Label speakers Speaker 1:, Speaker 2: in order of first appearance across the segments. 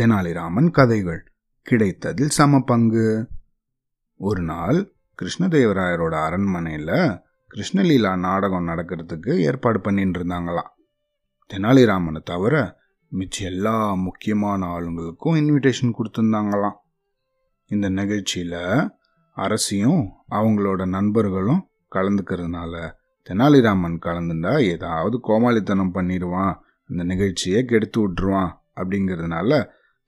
Speaker 1: தெனாலிராமன் கதைகள். கிடைத்ததில் சம பங்கு ஒரு நாள் கிருஷ்ணதேவராயரோட அரண்மனையில் கிருஷ்ணலீலா நாடகம் நடக்கிறதுக்கு ஏற்பாடு பண்ணிட்டு இருந்தாங்களாம் தெனாலிராமனை தவிர மிச்ச எல்லா முக்கியமான ஆளுங்களுக்கும் இன்விடேஷன் கொடுத்துருந்தாங்களாம் இந்த நிகழ்ச்சியில் அரசியும் அவங்களோட நண்பர்களும் கலந்துக்கிறதுனால தெனாலிராமன் கலந்துண்டா ஏதாவது கோமாளித்தனம் பண்ணிடுவான். அந்த நிகழ்ச்சியை கெடுத்து விட்டுருவான் அப்படிங்கிறதுனால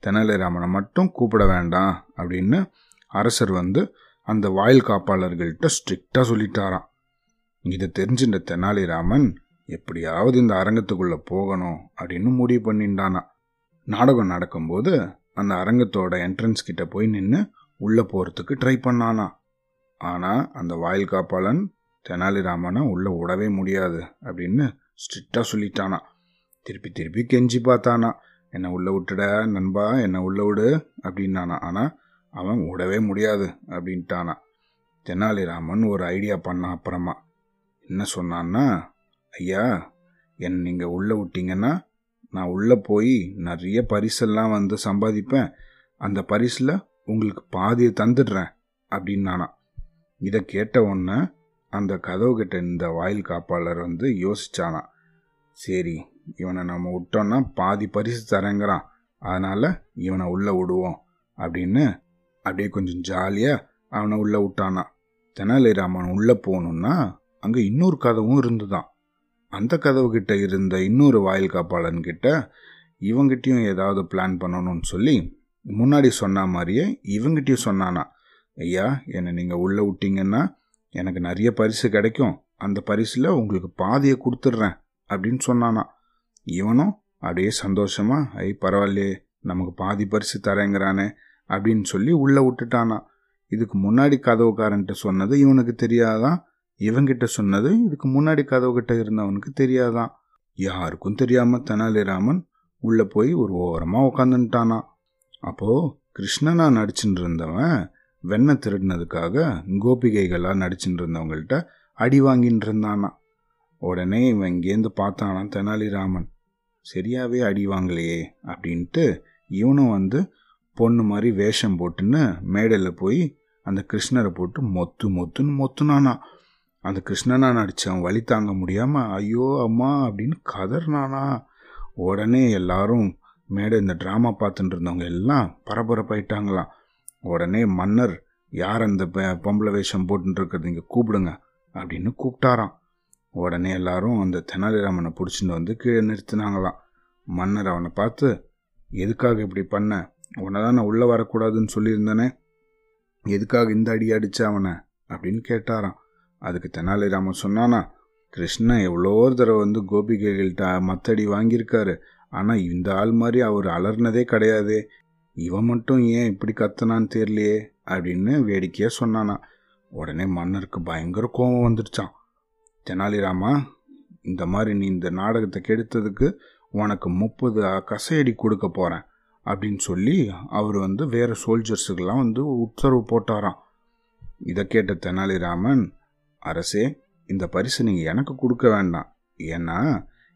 Speaker 1: தெனாலிராமனை மட்டும் கூப்பிட வேண்டாம் அப்படின்னு அரசர் வந்து அந்த வாயில் காப்பாளர்கள்ட்ட ஸ்ட்ரிக்டாக சொல்லிட்டாராம். இதை தெரிஞ்சின்ற தெனாலிராமன் எப்படியாவது இந்த அரங்கத்துக்குள்ளே போகணும் அப்படின்னு முடிவு பண்ணிட்டானா நாடகம் நடக்கும்போது அந்த அரங்கத்தோட என்ட்ரன்ஸ் கிட்ட போய் நின்று உள்ளே போகிறதுக்கு ட்ரை பண்ணானா ஆனால் அந்த வாயில் காப்பாளன் தெனாலிராமனை உள்ளே விடவே முடியாது அப்படின்னு ஸ்ட்ரிக்டாக சொல்லிட்டானா திருப்பி திருப்பி கெஞ்சி பார்த்தானா என்னை உள்ளே விட்டுட நண்பா என்னை உள்ளே விடு அப்படின்னானா. ஆனால் அவன் விடவே முடியாது அப்படின்ட்டானா. தெனாலிராமன் ஒரு ஐடியா பண்ணான் அப்புறமா என்ன சொன்னான்னா ஐயா என்னை நீங்கள் உள்ளே விட்டீங்கன்னா நான் உள்ளே போய் நிறைய பரிசெல்லாம் வந்து சம்பாதிப்பேன். அந்த பரிசில் உங்களுக்கு பாதியை தந்துடுறேன் அப்படின்னானா. இதை கேட்ட உடனே அந்த கதவு கிட்ட இந்த வாயில் காப்பாளர் வந்து யோசிச்சானா. சரி இவனை நம்ம விட்டோம்னா பாதி பரிசு தரேங்கிறான். அதனால் இவனை உள்ளே விடுவோம் அப்படின்னு அப்படியே கொஞ்சம் ஜாலியாக அவனை உள்ளே விட்டானா. தெனாலிராமன் உள்ளே போகணுன்னா அங்கே இன்னொரு கதவும் இருந்துதான். அந்த கதவு கிட்ட இருந்த இன்னொரு வாயில் காப்பாளன் கிட்ட இவங்கிட்டையும் ஏதாவது பிளான் பண்ணணும்னு சொல்லி முன்னாடி சொன்ன மாதிரியே இவங்கிட்டையும் சொன்னானா. ஐயா என்னை நீங்கள் உள்ளே விட்டீங்கன்னா எனக்கு நிறைய பரிசு கிடைக்கும். அந்த பரிசில் உங்களுக்கு பாதியை கொடுத்துட்றேன் அப்படின்னு சொன்னானா. இவனும் அப்படியே சந்தோஷமா ஐ பரவாயில்லையே நமக்கு பாதி பரிசு தரேங்கிறானே அப்படின்னு சொல்லி உள்ளே விட்டுட்டானா. இதுக்கு முன்னாடி கதவுக்காரன்ட்ட சொன்னது இவனுக்கு தெரியாதான் இவங்கிட்ட சொன்னது இதுக்கு முன்னாடி கதவுகிட்ட இருந்தவனுக்கு தெரியாதான் யாருக்கும் தெரியாம தெனாலிராமன் உள்ள போய் ஒரு ஓரமாக உக்காந்துட்டானா அப்போ கிருஷ்ணனா நடிச்சுட்டு இருந்தவன் வெண்ணை திருடினதுக்காக கோபிகைகளாக நடிச்சுட்டு இருந்தவங்கள்ட்ட அடி வாங்கிட்டு இருந்தானா உடனே இவன் இங்கேருந்து பார்த்தானா தெனாலிராமன். சரியாகவே அடி வாங்கலையே அப்படின்ட்டு இவனும் வந்து பொண்ணு மாதிரி வேஷம் போட்டுன்னு மேடையில் போய் அந்த கிருஷ்ணரை போட்டு மொத்து மொத்துன்னு மொத்துனானா. அந்த கிருஷ்ணனா நடித்தவன் வழி தாங்க முடியாமல் ஐயோ அம்மா அப்படின்னு கதறினானா. உடனே எல்லாரும் மேடை இந்த ட்ராமா பார்த்துட்டு இருந்தவங்க எல்லாம் பரபரப்பாயிட்டாங்களாம் உடனே மன்னர் யார் அந்த பொம்பளை வேஷம் போட்டுருக்கிறது இங்கே கூப்பிடுங்க அப்படின்னு கூப்பிட்டாராம். உடனே எல்லாரும் அந்த தெனாலிராமனை பிடிச்சிட்டு வந்து கீழே நிறுத்தினாங்களாம். மன்னர் அவனை பார்த்து எதுக்காக இப்படி பண்ண? உன்னை தான் நான் உள்ளே வரக்கூடாதுன்னு சொல்லியிருந்தேனே. எதுக்காக இந்த அடி அடிச்ச அவனை? அப்படின்னு கேட்டாராம். அதுக்கு தெனாலிராமன் சொன்னானா கிருஷ்ணன் எவ்வளோ தடவை வந்து கோபிகைகள்கிட்ட மத்தடி வாங்கியிருக்காரு. ஆனால் இந்த ஆள் மாதிரி அவர் அலர்னதே கிடையாது. இவன் மட்டும் ஏன் இப்படி கத்துனான்னு தெரியலையே? அப்படின்னு வேடிக்கையாக சொன்னானா. உடனே மன்னருக்கு பயங்கர கோபம் வந்துடுச்சான் தெனாலிராமா இந்த மாதிரி நீ இந்த நாடகத்தை கெடுத்ததுக்கு உனக்கு முப்பது கசையடி கொடுக்க போகிறேன் அப்படின்னு சொல்லி அவர் வந்து வேறு சோல்ஜர்ஸுக்கெல்லாம் வந்து உத்தரவு போட்டாராம். இதை கேட்ட தெனாலிராமன் அரசே இந்த பரிசு நீங்கள் எனக்கு கொடுக்க வேண்டாம். ஏன்னா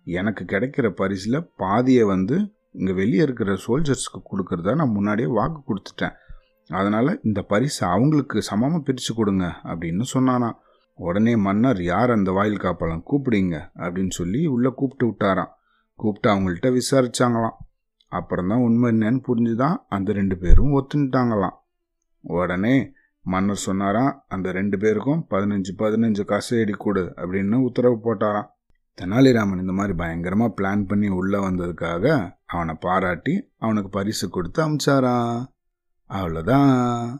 Speaker 1: எனக்கு கிடைக்கிற பரிசில் பாதியை வந்து இங்கே வெளியே இருக்கிற சோல்ஜர்ஸ்க்கு கொடுக்குறதா நான் முன்னாடியே வாக்கு கொடுத்துட்டேன். அதனால் இந்த பரிசு அவங்களுக்கு சமமாக பிரித்து கொடுங்க அப்படின்னு சொன்னானா உடனே மன்னர் யார் அந்த வாயில் காப்பாளம் கூப்பிடுங்க அப்படின்னு சொல்லி உள்ளே கூப்பிட்டு விட்டாராம். கூப்பிட்டு அவங்கள்ட்ட விசாரிச்சாங்களாம். அப்புறம் தான் உண்மை என்னன்னு புரிஞ்சுதான் அந்த ரெண்டு பேரும் ஒத்துட்டாங்களாம் உடனே மன்னர் சொன்னாராம் அந்த ரெண்டு பேருக்கும் பதினஞ்சு பதினஞ்சு கசையடி கொடு அப்படின்னு உத்தரவு போட்டாராம். தெனாலிராமன் இந்த மாதிரி பயங்கரமாக பிளான் பண்ணி உள்ளே வந்ததுக்காக அவனை பாராட்டி அவனுக்கு பரிசு கொடுத்து அமிச்சாரா. அவ்வளோதான்